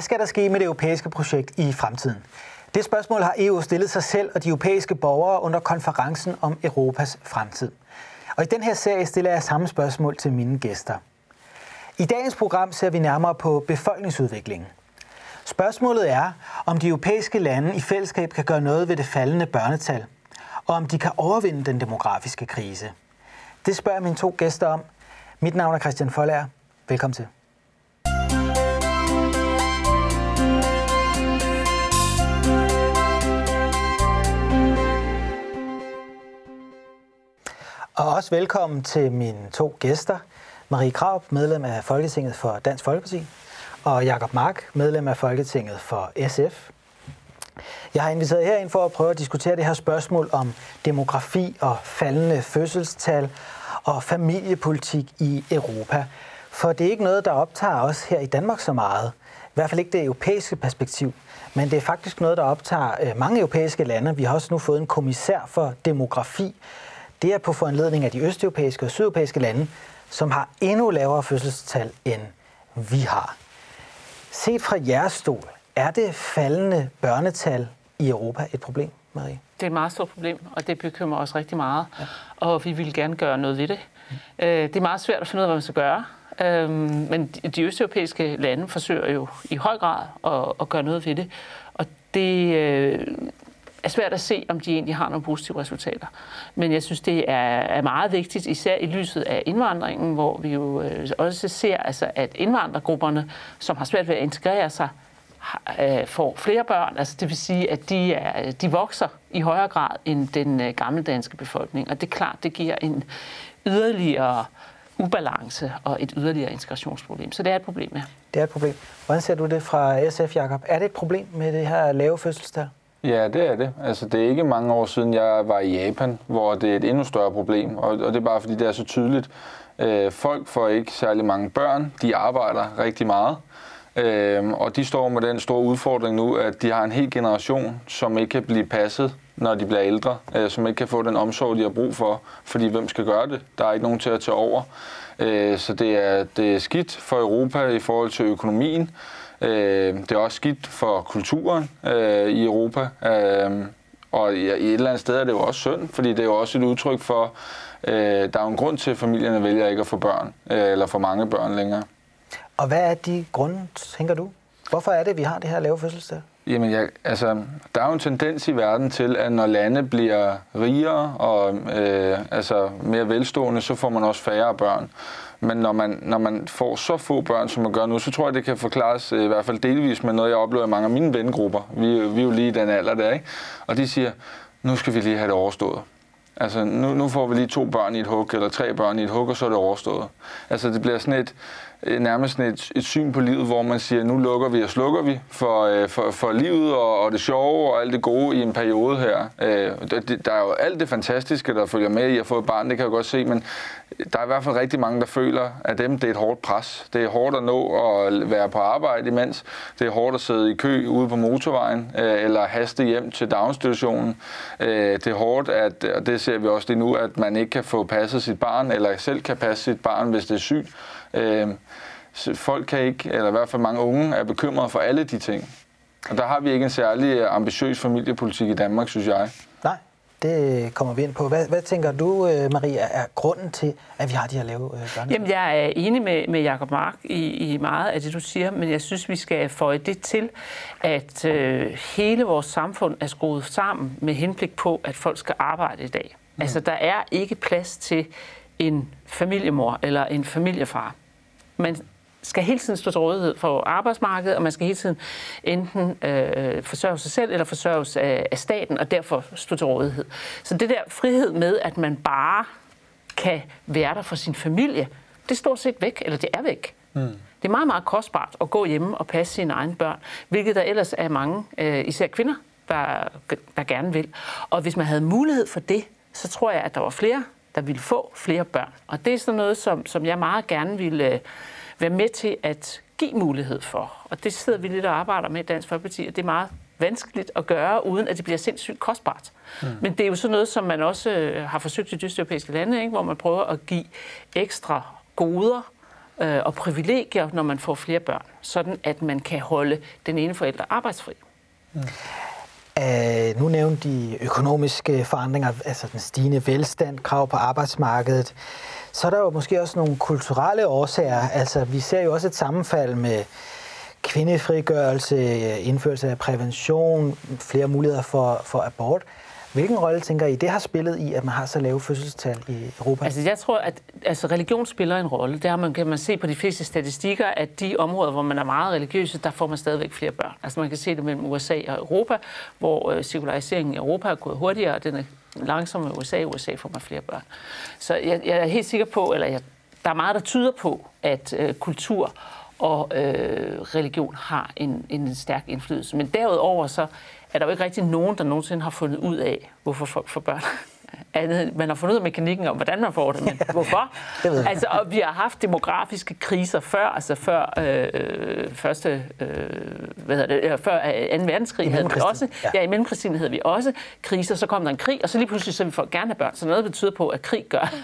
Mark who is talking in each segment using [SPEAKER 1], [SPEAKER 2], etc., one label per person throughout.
[SPEAKER 1] Hvad skal der ske med det europæiske projekt i fremtiden? Det spørgsmål har EU stillet sig selv og de europæiske borgere under konferencen om Europas fremtid. Og i den her serie stiller jeg samme spørgsmål til mine gæster. I dagens program ser vi nærmere på befolkningsudviklingen. Spørgsmålet er, om de europæiske lande i fællesskab kan gøre noget ved det faldende børnetal, og om de kan overvinde den demografiske krise. Det spørger mine to gæster om. Mit navn er Christian Folager. Velkommen til. Og også velkommen til mine to gæster. Marie Krab, medlem af Folketinget for Dansk Folkeparti, og Jakob Mark, medlem af Folketinget for SF. Jeg har inviteret herind for at prøve at diskutere det her spørgsmål om demografi og faldende fødselstal og familiepolitik i Europa. For det er ikke noget, der optager os her i Danmark så meget. I hvert fald ikke det europæiske perspektiv. Men det er faktisk noget, der optager øh, mange europæiske lande. Vi har også nu fået en kommissær for demografi. Det er på foranledning af de østeuropæiske og sydeuropæiske lande, som har endnu lavere fødselstal, end vi har. Set fra jeres stol, er det faldende børnetal i Europa et problem, Marie?
[SPEAKER 2] Det er et meget stort problem, og det bekymrer os rigtig meget, ja. og vi vil gerne gøre noget ved det. Mm. Det er meget svært at finde ud af, hvad man skal gøre, øhm, men de østeuropæiske lande forsøger jo i høj grad at, at gøre noget ved det, og det øh, er svært at se, om de egentlig har nogle positive resultater. Men jeg synes, det er meget vigtigt, især i lyset af indvandringen, hvor vi jo øh, også ser, altså, at indvandrergrupperne, som har svært ved at integrere sig, øh, får flere børn, altså det vil sige, at de, er, de vokser i højere grad end den øh, gamle danske befolkning. Og det er klart, det giver en yderligere ubalance og et yderligere integrationsproblem. Så det er et problem, ja.
[SPEAKER 1] Det er et problem. Hvordan ser du det fra SF, Jakob? Er det et problem med det her lave fødselstal?
[SPEAKER 3] Ja, det er det. Altså, det er ikke mange år siden, jeg var i Japan, hvor det er et endnu større problem. Og, og det er bare fordi, det er så tydeligt. Øh, folk får ikke særlig mange børn. De arbejder rigtig meget. Øh, og de står med den store udfordring nu, at de har en hel generation, som ikke kan blive passet, når de bliver ældre, øh, som ikke kan få den omsorg, de har brug for, fordi hvem skal gøre det? Der er ikke nogen til at tage over. Øh, så det er, det er skidt for Europa i forhold til økonomien. Øh, det er også skidt for kulturen øh, i Europa. Øh, og i et eller andet sted er det jo også synd, fordi det er jo også et udtryk for, øh, der er jo en grund til, at familierne vælger ikke at få børn, øh, eller for mange børn længere.
[SPEAKER 1] Og hvad er de grunde, tænker du? Hvorfor er det, at vi har det her lave fødselsdag?
[SPEAKER 3] Jamen, jeg, altså, der er jo en tendens i verden til, at når lande bliver rigere og øh, altså, mere velstående, så får man også færre børn. Men når man, når man får så få børn, som man gør nu, så tror jeg, det kan forklares øh, i hvert fald delvis med noget, jeg oplever i mange af mine vennegrupper. Vi, vi er jo lige i den alder der, ikke? Og de siger, nu skal vi lige have det overstået. Altså, nu, nu får vi lige to børn i et hug, eller tre børn i et hug, og så er det overstået. Altså, det bliver sådan et, Øh, nærmest sådan et, et syn på livet, hvor man siger, nu lukker vi og slukker vi for, øh, for, for livet og, og det sjove og alt det gode i en periode her. Øh, det, der er jo alt det fantastiske, der følger med i at få et barn, det kan jeg godt se, men der er i hvert fald rigtig mange, der føler, at dem det er et hårdt pres. Det er hårdt at nå at være på arbejde imens. Det er hårdt at sidde i kø ude på motorvejen øh, eller haste hjem til daginstitutionen. Øh, det er hårdt, at, og det ser vi også lige nu, at man ikke kan få passet sit barn eller selv kan passe sit barn, hvis det er sygt. Øh, folk kan ikke, eller i hvert fald mange unge, er bekymrede for alle de ting. Og der har vi ikke en særlig ambitiøs familiepolitik i Danmark, synes jeg.
[SPEAKER 1] Nej, det kommer vi ind på. Hvad, hvad tænker du, øh, Maria, er grunden til, at vi har de her lave øh, børn?
[SPEAKER 2] Jamen, jeg er enig med, med Jacob Mark i, i meget af det, du siger, men jeg synes, vi skal få det til, at øh, hele vores samfund er skruet sammen med henblik på, at folk skal arbejde i dag. Mm. Altså, der er ikke plads til en familiemor eller en familiefar. Man skal hele tiden stå til rådighed for arbejdsmarkedet, og man skal hele tiden enten øh, forsørge sig selv eller forsørges af, af staten, og derfor stå til rådighed. Så det der frihed med, at man bare kan være der for sin familie, det er stort set væk, eller det er væk. Mm. Det er meget, meget kostbart at gå hjemme og passe sine egne børn, hvilket der ellers er mange, øh, især kvinder, der, der gerne vil. Og hvis man havde mulighed for det, så tror jeg, at der var flere, der ville få flere børn. Og det er sådan noget, som, som jeg meget gerne ville øh, være med til at give mulighed for. Og det sidder vi lidt og arbejder med i Dansk Folkeparti, og det er meget vanskeligt at gøre, uden at det bliver sindssygt kostbart. Mm. Men det er jo sådan noget, som man også øh, har forsøgt i de østeuropæiske lande, ikke? hvor man prøver at give ekstra goder øh, og privilegier, når man får flere børn, sådan at man kan holde den ene forælder arbejdsfri. Mm.
[SPEAKER 1] Uh, nu nævnte de økonomiske forandringer, altså den stigende velstand, krav på arbejdsmarkedet. Så er der jo måske også nogle kulturelle årsager. Altså, vi ser jo også et sammenfald med kvindefrigørelse, indførelse af prævention, flere muligheder for, for abort. Hvilken rolle tænker I, det har spillet i, at man har så lave fødselstal i Europa?
[SPEAKER 2] Altså jeg tror, at altså, religion spiller en rolle. Der man, kan man se på de fleste statistikker, at de områder, hvor man er meget religiøse, der får man stadigvæk flere børn. Altså man kan se det mellem USA og Europa, hvor øh, sekulariseringen i Europa er gået hurtigere, og den er langsom i USA. I USA får man flere børn. Så jeg, jeg er helt sikker på, eller jeg, der er meget, der tyder på, at øh, kultur og øh, religion har en, en stærk indflydelse. Men derudover så er der jo ikke rigtig nogen, der nogensinde har fundet ud af, hvorfor folk får børn andet. Man har fundet ud af mekanikken om, hvordan man får det, men hvorfor? det ved altså, og vi har haft demografiske kriser før, altså før øh, første, øh, hvad hedder det, før 2. verdenskrig havde vi også, ja. ja, i mellemkrigstiden havde vi også kriser, så kom der en krig, og så lige pludselig så vi får gerne børn, så noget betyder på, at krig gør,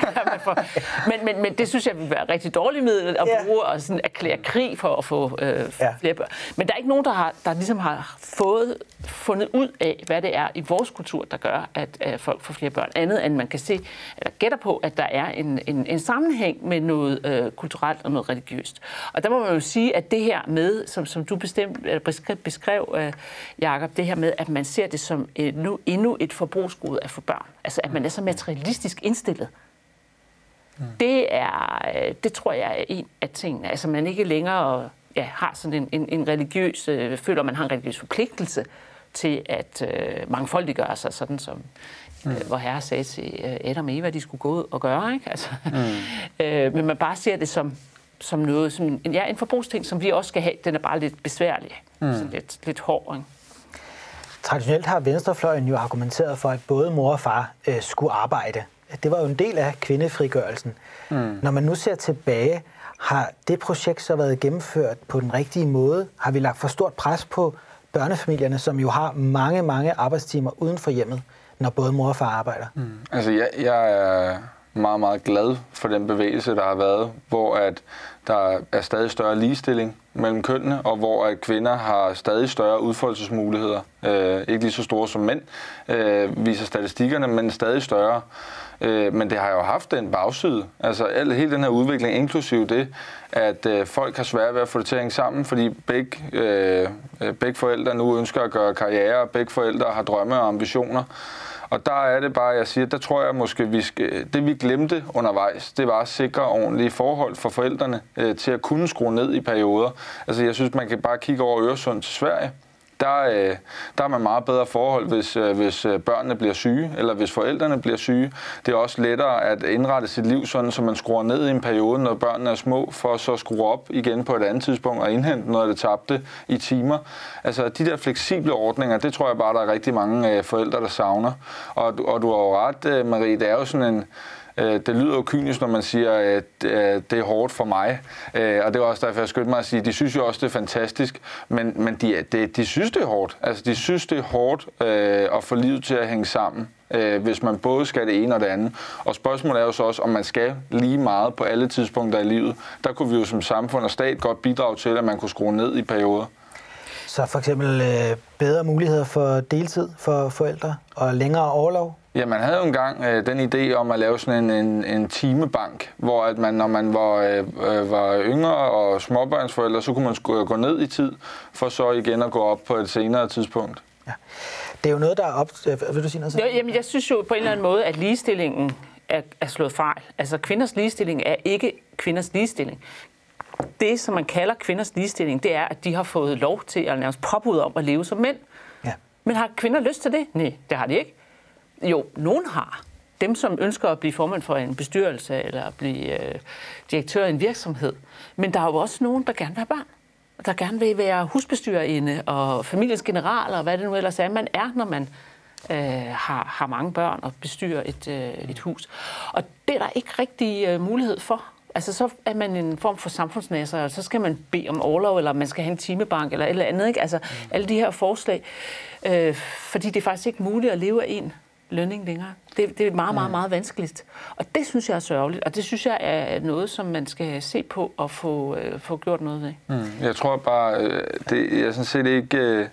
[SPEAKER 2] gør man for. Men, men, men det synes jeg vil være rigtig dårligt middel at bruge og sådan erklære krig for at få øh, ja. flere børn. Men der er ikke nogen, der, har, der ligesom har fået fundet ud af, hvad det er i vores kultur, der gør, at, at folk får flere børn. Andet end man kan se, eller gætter på, at der er en, en, en sammenhæng med noget øh, kulturelt og noget religiøst. Og der må man jo sige, at det her med, som, som du bestemt, beskrev, beskrev øh, Jacob, det her med, at man ser det som endnu, endnu et forbrugsgode at få børn. Altså, at man er så materialistisk indstillet. Mm. Det, er, øh, det tror jeg er en af tingene. Altså, man ikke længere ja, har sådan en, en, en religiøs, øh, føler, man har en religiøs forpligtelse til at øh, mangfoldiggøre sig, sådan som mm. øh, hvor herre sagde til øh, Adam og Eva, de skulle gå ud og gøre. Ikke? Altså, mm. øh, men man bare ser det som, som noget, som en, ja, en forbrugsting, som vi også skal have. Den er bare lidt besværlig, mm. sådan lidt, lidt hård. Ikke?
[SPEAKER 1] Traditionelt har Venstrefløjen jo argumenteret for, at både mor og far øh, skulle arbejde. Det var jo en del af kvindefrigørelsen. Mm. Når man nu ser tilbage, har det projekt så været gennemført på den rigtige måde? Har vi lagt for stort pres på børnefamilierne, som jo har mange, mange arbejdstimer uden for hjemmet, når både mor og far arbejder? Mm.
[SPEAKER 3] Altså, jeg, jeg er meget, meget glad for den bevægelse, der har været, hvor at der er stadig større ligestilling mellem kønnene, og hvor at kvinder har stadig større udfoldelsesmuligheder. Øh, ikke lige så store som mænd, øh, viser statistikkerne, men stadig større. Øh, men det har jo haft den bagside. Altså al, hele den her udvikling, inklusive det, at øh, folk har svært ved at få det til at hænge sammen, fordi begge, øh, øh begge forældre nu ønsker at gøre karriere, og begge forældre har drømme og ambitioner. Og der er det bare, jeg siger, der tror jeg måske, vi skal, det vi glemte undervejs, det var at sikre ordentlige forhold for forældrene øh, til at kunne skrue ned i perioder. Altså jeg synes, man kan bare kigge over Øresund til Sverige der, øh, der er man meget bedre forhold, hvis, øh, hvis øh, børnene bliver syge, eller hvis forældrene bliver syge. Det er også lettere at indrette sit liv sådan, så man skruer ned i en periode, når børnene er små, for så at skrue op igen på et andet tidspunkt og indhente noget af det tabte i timer. Altså de der fleksible ordninger, det tror jeg bare, der er rigtig mange øh, forældre, der savner. Og, og du har jo ret, øh, Marie, det er jo sådan en Øh, det lyder jo kynisk, når man siger, at øh, det er hårdt for mig. Øh, og det er også derfor, jeg skyndte mig at sige, at de synes jo også, det er fantastisk. Men, men de, de, de synes, det er hårdt. Altså, de synes, det er hårdt at få livet til at hænge sammen hvis man både skal det ene og det andet. Og spørgsmålet er jo så også, om man skal lige meget på alle tidspunkter i livet. Der kunne vi jo som samfund og stat godt bidrage til, at man kunne skrue ned i perioder.
[SPEAKER 1] Så for eksempel øh, bedre muligheder for deltid for forældre og længere overlov?
[SPEAKER 3] Ja, man havde jo engang øh, den idé om at lave sådan en, en, en timebank, hvor at man, når man var, øh, øh var yngre og småbørnsforældre, så kunne man gå ned i tid, for så igen at gå op på et senere tidspunkt. Ja.
[SPEAKER 1] Det er jo noget, der er op... Øh, vil du sige noget?
[SPEAKER 2] Jo, jamen, jeg synes jo på en eller anden måde, at ligestillingen er, er slået fejl. Altså kvinders ligestilling er ikke kvinders ligestilling det, som man kalder kvinders ligestilling, det er, at de har fået lov til at nærmest påbud om at leve som mænd. Ja. Men har kvinder lyst til det? Nej, det har de ikke. Jo, nogen har. Dem, som ønsker at blive formand for en bestyrelse eller at blive øh, direktør i en virksomhed. Men der er jo også nogen, der gerne vil have børn. Der gerne vil være husbestyrerinde og familiens general og hvad det nu ellers er, man er, når man øh, har, har mange børn og bestyrer et, øh, et hus. Og det er der ikke rigtig øh, mulighed for Altså, så er man en form for samfundsnæser, og så skal man bede om overlov, eller man skal have en timebank, eller et eller andet. Ikke? Altså, mm. alle de her forslag. Øh, fordi det er faktisk ikke muligt at leve af en lønning længere. Det, det er meget, meget, meget vanskeligt. Og det synes jeg er sørgeligt, og det synes jeg er noget, som man skal se på og få, øh, få gjort noget ved.
[SPEAKER 3] Mm. Jeg tror bare, øh, det, jeg er sådan set ikke øh,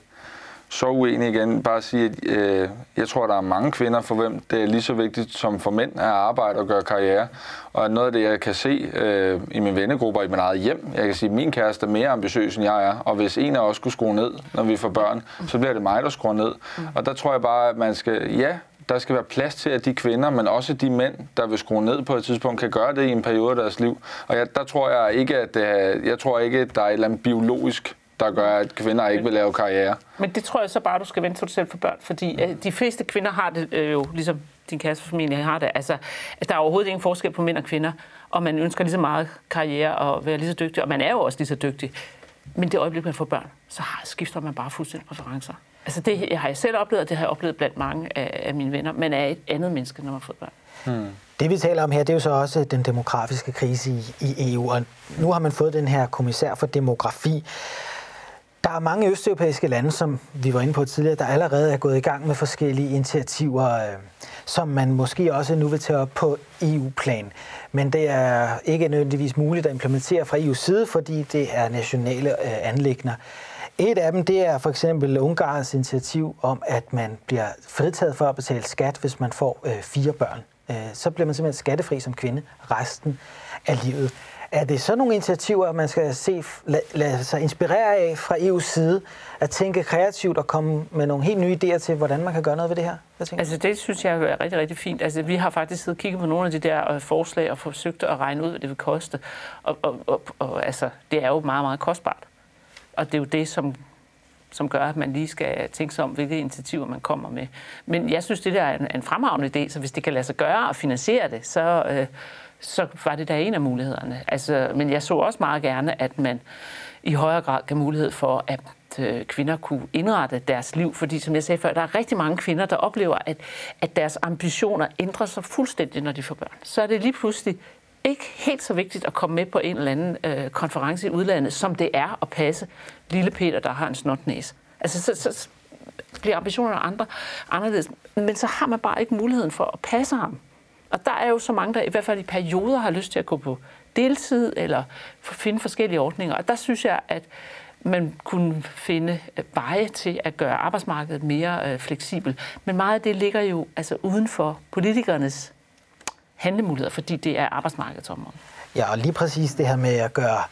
[SPEAKER 3] så uenig igen. Bare at sige, at øh, jeg tror, der er mange kvinder, for hvem det er lige så vigtigt som for mænd at arbejde og gøre karriere. Og noget af det, jeg kan se øh, i mine vennegrupper i min eget hjem, jeg kan sige, at min kæreste er mere ambitiøs, end jeg er. Og hvis en af os skulle skrue ned, når vi får børn, så bliver det mig, der skruer ned. Og der tror jeg bare, at man skal, ja, der skal være plads til, at de kvinder, men også de mænd, der vil skrue ned på et tidspunkt, kan gøre det i en periode af deres liv. Og jeg, der tror jeg ikke, at det er, jeg tror ikke, at der er et eller andet biologisk der gør, at kvinder ikke vil lave karriere.
[SPEAKER 2] Men det tror jeg så bare, du skal vente til du selv for børn, fordi mm. de fleste kvinder har det øh, jo, ligesom din kærestefamilie har det, altså, at der er overhovedet ingen forskel på mænd og kvinder, og man ønsker lige så meget karriere og være lige så dygtig, og man er jo også lige så dygtig. Men det øjeblik, man får børn, så skifter man bare fuldstændig præferencer. Altså det jeg har jeg selv oplevet, og det har jeg oplevet blandt mange af, af mine venner. Man er et andet menneske, når man får børn. Hmm.
[SPEAKER 1] Det vi taler om her, det er jo så også den demografiske krise i, i EU, og nu har man fået den her kommissær for demografi. Der er mange østeuropæiske lande, som vi var inde på tidligere, der allerede er gået i gang med forskellige initiativer, øh, som man måske også nu vil tage op på EU-plan. Men det er ikke nødvendigvis muligt at implementere fra EU's side, fordi det er nationale øh, anlægner. Et af dem, det er for eksempel Ungarns initiativ om, at man bliver fritaget for at betale skat, hvis man får øh, fire børn. Øh, så bliver man simpelthen skattefri som kvinde resten af livet. Er det så nogle initiativer, man skal se, lade, lade sig inspirere af fra EU's side, at tænke kreativt og komme med nogle helt nye idéer til, hvordan man kan gøre noget ved det her?
[SPEAKER 2] Altså det synes jeg er rigtig, rigtig fint. Altså vi har faktisk siddet og kigget på nogle af de der øh, forslag og forsøgt at regne ud, hvad det vil koste. Og, og, og, og altså, det er jo meget, meget kostbart. Og det er jo det, som som gør, at man lige skal tænke sig om, hvilke initiativer man kommer med. Men jeg synes, det der er en, en fremragende idé, så hvis det kan lade sig gøre og finansiere det, så, øh, så var det da en af mulighederne. Altså, men jeg så også meget gerne, at man i højere grad gav mulighed for, at øh, kvinder kunne indrette deres liv. Fordi, som jeg sagde før, der er rigtig mange kvinder, der oplever, at, at deres ambitioner ændrer sig fuldstændig, når de får børn. Så er det lige pludselig ikke helt så vigtigt at komme med på en eller anden øh, konference i udlandet, som det er at passe lille Peter, der har en snotnæs. Altså, så, så bliver ambitionerne andre anderledes. Men så har man bare ikke muligheden for at passe ham. Og der er jo så mange, der i hvert fald i perioder har lyst til at gå på deltid eller finde forskellige ordninger. Og der synes jeg, at man kunne finde øh, veje til at gøre arbejdsmarkedet mere øh, fleksibel. Men meget af det ligger jo altså uden for politikernes handlemuligheder, fordi det er arbejdsmarkedets område.
[SPEAKER 1] Ja, og lige præcis det her med at gøre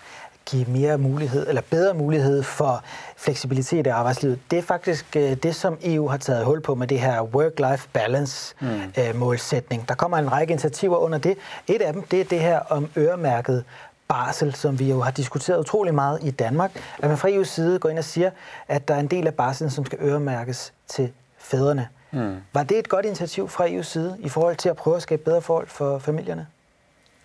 [SPEAKER 1] give mere mulighed, eller bedre mulighed for fleksibilitet i arbejdslivet. Det er faktisk øh, det, som EU har taget hul på med det her work-life balance mm. øh, målsætning. Der kommer en række initiativer under det. Et af dem, det er det her om øremærket barsel, som vi jo har diskuteret utrolig meget i Danmark. At man fra EU's side går ind og siger, at der er en del af barselen, som skal øremærkes til fædrene. Mm. Var det et godt initiativ fra EU's side i forhold til at prøve at skabe bedre forhold for familierne?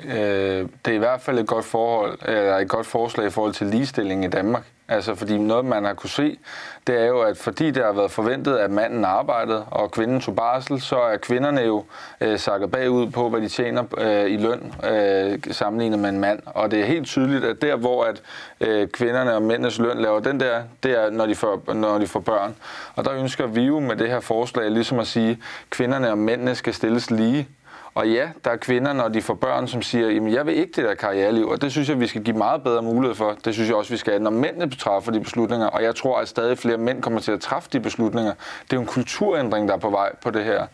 [SPEAKER 3] Øh, det er i hvert fald et godt forhold, eller et godt forslag i forhold til ligestilling i Danmark. Altså, fordi noget, man har kunne se, det er jo, at fordi det har været forventet, at manden arbejdede, og kvinden tog barsel, så er kvinderne jo øh, sakket bagud på, hvad de tjener øh, i løn, øh, sammenlignet med en mand. Og det er helt tydeligt, at der, hvor at øh, kvinderne og mændenes løn laver den der, det er, når de, får, når de får børn. Og der ønsker vi jo med det her forslag ligesom at sige, at kvinderne og mændene skal stilles lige. Og ja, der er kvinder, når de får børn, som siger, jamen jeg vil ikke det der karriereliv, og det synes jeg, vi skal give meget bedre mulighed for. Det synes jeg også, vi skal, når mændene træffer de beslutninger, og jeg tror, at stadig flere mænd kommer til at træffe de beslutninger. Det er jo en kulturændring, der er på vej på det her.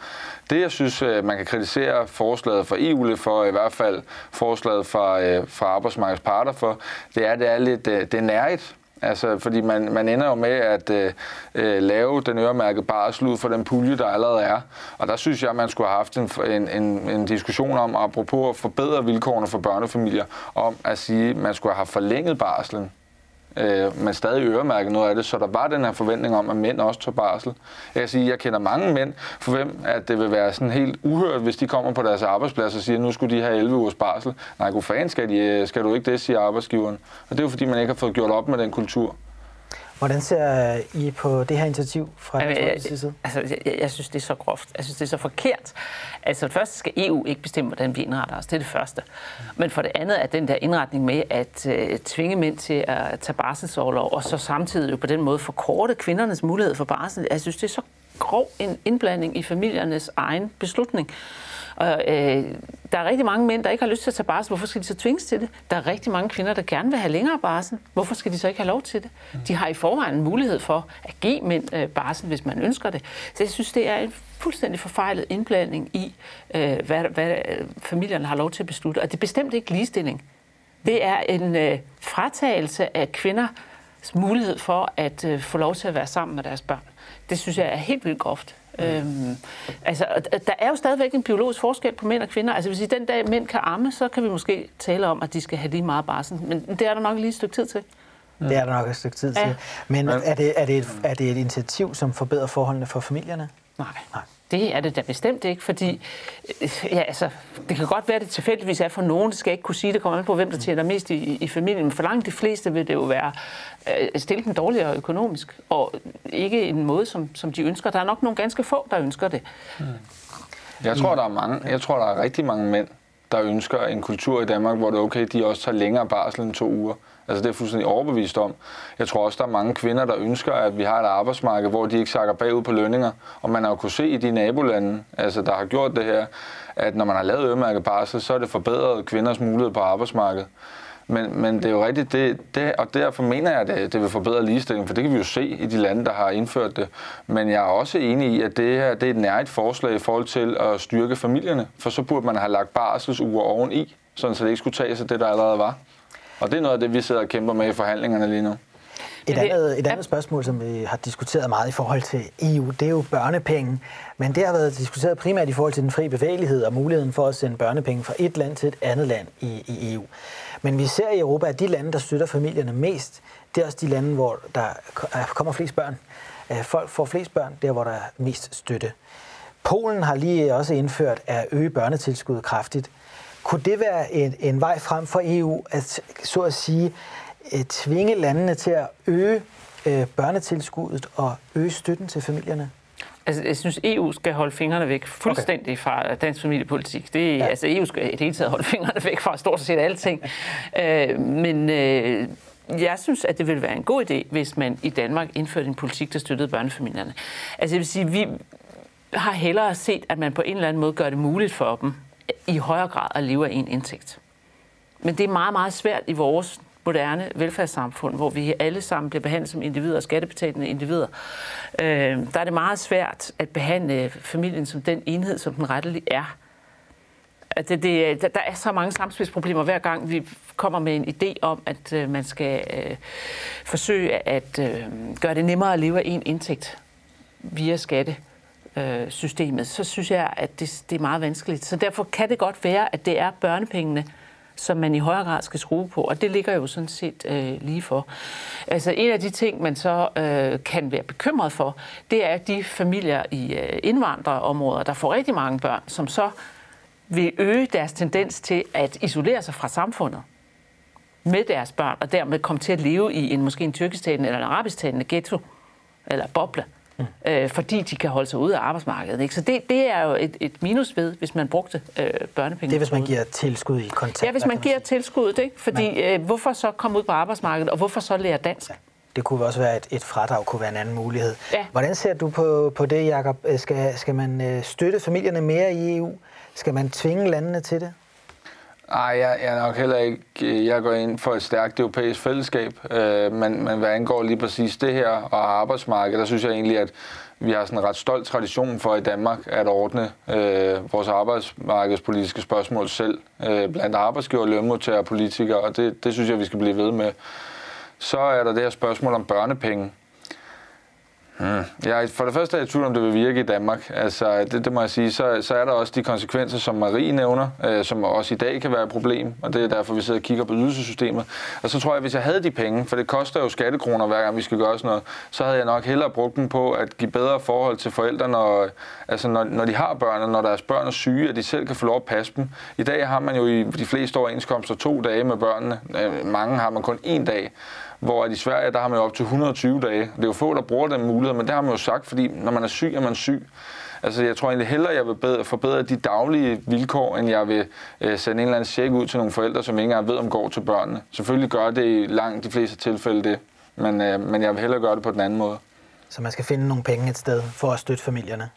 [SPEAKER 3] Det, jeg synes, øh, man kan kritisere forslaget fra EU lidt for, i hvert fald forslaget fra, øh, fra arbejdsmarkedets parter for, det er, at det er lidt øh, det er nærigt. Altså, fordi man, man ender jo med at øh, øh, lave den øremærkede barsel ud for den pulje, der allerede er. Og der synes jeg, at man skulle have haft en, en, en, en diskussion om, apropos at forbedre vilkårene for børnefamilier, om at sige, at man skulle have forlænget barslen øh, men stadig øremærket noget af det, så der var den her forventning om, at mænd også tog barsel. Jeg kan sige, jeg kender mange mænd, for hvem at det vil være sådan helt uhørt, hvis de kommer på deres arbejdsplads og siger, at nu skulle de have 11 ugers barsel. Nej, god fan skal, de, øh, skal du ikke det, siger arbejdsgiveren. Og det er jo fordi, man ikke har fået gjort op med den kultur.
[SPEAKER 1] Hvordan ser I på det her initiativ fra
[SPEAKER 2] jeg, side? Altså, jeg, jeg synes, det er så groft. Jeg synes, det er så forkert. Altså, det første skal EU ikke bestemme, hvordan vi indretter os. Det er det første. Men for det andet er den der indretning med at uh, tvinge mænd til at tage barselsårlov, og så samtidig jo på den måde forkorte kvindernes mulighed for barsel. Jeg synes, det er så grov en indblanding i familiernes egen beslutning. Og, øh, der er rigtig mange mænd, der ikke har lyst til at tage barsel. Hvorfor skal de så tvinges til det? Der er rigtig mange kvinder, der gerne vil have længere barsel. Hvorfor skal de så ikke have lov til det? De har i forvejen en mulighed for at give mænd øh, barsel, hvis man ønsker det. Så jeg synes, det er en fuldstændig forfejlet indblanding i, øh, hvad, hvad øh, familierne har lov til at beslutte. Og det er bestemt ikke ligestilling. Det er en øh, fratagelse af kvinders mulighed for at øh, få lov til at være sammen med deres børn. Det synes jeg er helt vildt groft. Øhm, altså, der er jo stadigvæk en biologisk forskel på mænd og kvinder. Altså, hvis i den dag mænd kan amme, så kan vi måske tale om, at de skal have lige meget barsel. Men det er der nok lige et stykke tid til.
[SPEAKER 1] Det er der nok et stykke tid til. Ja. Men er det, er, det et, er det et initiativ, som forbedrer forholdene for familierne?
[SPEAKER 2] Nej. Nej. Det er det da bestemt ikke, fordi øh, ja, altså, det kan godt være, at det tilfældigvis er for nogen, det skal jeg ikke kunne sige, det kommer an på, hvem der tjener mest i, i familien, men for langt de fleste vil det jo være øh, stille den dårligere økonomisk, og ikke en måde, som, som de ønsker. Der er nok nogle ganske få, der ønsker det.
[SPEAKER 3] Mm. Jeg tror, der er mange, jeg tror, der er rigtig mange mænd, der ønsker en kultur i Danmark, hvor det er okay, de også tager længere barsel end to uger. Altså det er fuldstændig overbevist om. Jeg tror også, der er mange kvinder, der ønsker, at vi har et arbejdsmarked, hvor de ikke sakker bagud på lønninger. Og man har jo kunne se i de nabolande, altså der har gjort det her, at når man har lavet øremærket barsel, så er det forbedret kvinders mulighed på arbejdsmarkedet. Men, men det er jo rigtigt, det, det, og derfor mener jeg, at det, det vil forbedre ligestillingen, for det kan vi jo se i de lande, der har indført det. Men jeg er også enig i, at det her det er et nærigt forslag i forhold til at styrke familierne, for så burde man have lagt barselsuger oveni, sådan så det ikke skulle tage sig det, der allerede var. Og det er noget af det, vi sidder og kæmper med i forhandlingerne lige nu.
[SPEAKER 1] Et andet, et andet spørgsmål, som vi har diskuteret meget i forhold til EU, det er jo børnepenge. Men det har været diskuteret primært i forhold til den frie bevægelighed og muligheden for at sende børnepenge fra et land til et andet land i, i EU. Men vi ser i Europa, at de lande, der støtter familierne mest, det er også de lande, hvor der kommer flest børn. Øh, folk får flest børn, der hvor der er mest støtte. Polen har lige også indført at øge børnetilskuddet kraftigt. Kunne det være en, en vej frem for EU, at så at sige øh, tvinge landene til at øge øh, børnetilskuddet og øge støtten til familierne?
[SPEAKER 2] Altså, jeg synes, EU skal holde fingrene væk fuldstændig fra dansk familiepolitik. Det, ja. Altså, EU skal i det hele taget holde fingrene væk fra stort set alting. øh, men øh, jeg synes, at det ville være en god idé, hvis man i Danmark indførte en politik, der støttede børnefamilierne. Altså, jeg vil sige, vi har hellere set, at man på en eller anden måde gør det muligt for dem i højere grad at leve af en indtægt. Men det er meget, meget svært i vores moderne velfærdssamfund, hvor vi alle sammen bliver behandlet som individer, skattebetalende individer. Øh, der er det meget svært at behandle familien som den enhed, som den rettelig er. Det, det, der er så mange samspilsproblemer hver gang vi kommer med en idé om, at øh, man skal øh, forsøge at øh, gøre det nemmere at leve af en indtægt via skatte øh, systemet, så synes jeg, at det, det er meget vanskeligt. Så derfor kan det godt være, at det er børnepengene, som man i højere grad skal skrue på, og det ligger jo sådan set øh, lige for. Altså en af de ting, man så øh, kan være bekymret for, det er de familier i øh, indvandrerområder, der får rigtig mange børn, som så vil øge deres tendens til at isolere sig fra samfundet med deres børn, og dermed komme til at leve i en måske en tyrkisktalende eller en arabisktalende ghetto eller boble øh, fordi de kan holde sig ude af arbejdsmarkedet. Ikke? Så det, det er jo et, et minus ved, hvis man brugte øh, børnepenge.
[SPEAKER 1] Det er, hvis man giver tilskud i kontakt.
[SPEAKER 2] Ja, hvis man giver tilskud, ikke? fordi øh, hvorfor så komme ud på arbejdsmarkedet, og hvorfor så lære dansk? Ja.
[SPEAKER 1] Det kunne også være et, et fradrag, kunne være en anden mulighed. Ja. Hvordan ser du på, på det, Jacob? Øh, skal, skal man øh, støtte familierne mere i EU? Skal man tvinge landene til det?
[SPEAKER 3] Nej, jeg, jeg er nok heller ikke... Øh, jeg går ind for et stærkt europæisk fællesskab, øh, men, men hvad angår lige præcis det her og arbejdsmarkedet, der synes jeg egentlig, at vi har sådan en ret stolt tradition for i Danmark at ordne øh, vores arbejdsmarkedspolitiske spørgsmål selv, øh, blandt arbejdsgiver, lønmodtagere og politikere, og det, det synes jeg, vi skal blive ved med. Så er der det her spørgsmål om børnepenge. Mm. Ja, for det første er jeg i tvivl om, det vil virke i Danmark. Altså, det, det må jeg sige. Så, så er der også de konsekvenser, som Marie nævner, øh, som også i dag kan være et problem, og det er derfor, vi sidder og kigger på ydelsessystemet. Og så tror jeg, at hvis jeg havde de penge, for det koster jo skattekroner, hver gang vi skal gøre sådan noget, så havde jeg nok hellere brugt dem på at give bedre forhold til forældrene, og, altså når, når de har børn, og når deres børn er syge, at de selv kan få lov at passe dem. I dag har man jo i de fleste overenskomster to dage med børnene. Øh, mange har man kun én dag hvor i Sverige, der har man jo op til 120 dage. Det er jo få, der bruger den mulighed, men det har man jo sagt, fordi når man er syg, er man syg. Altså, jeg tror egentlig hellere, jeg vil bedre, forbedre de daglige vilkår, end jeg vil øh, sende en eller anden check ud til nogle forældre, som ikke engang ved, om går til børnene. Selvfølgelig gør det i langt de fleste tilfælde det, men, øh, men jeg vil hellere gøre det på den anden måde.
[SPEAKER 1] Så man skal finde nogle penge et sted for at støtte familierne.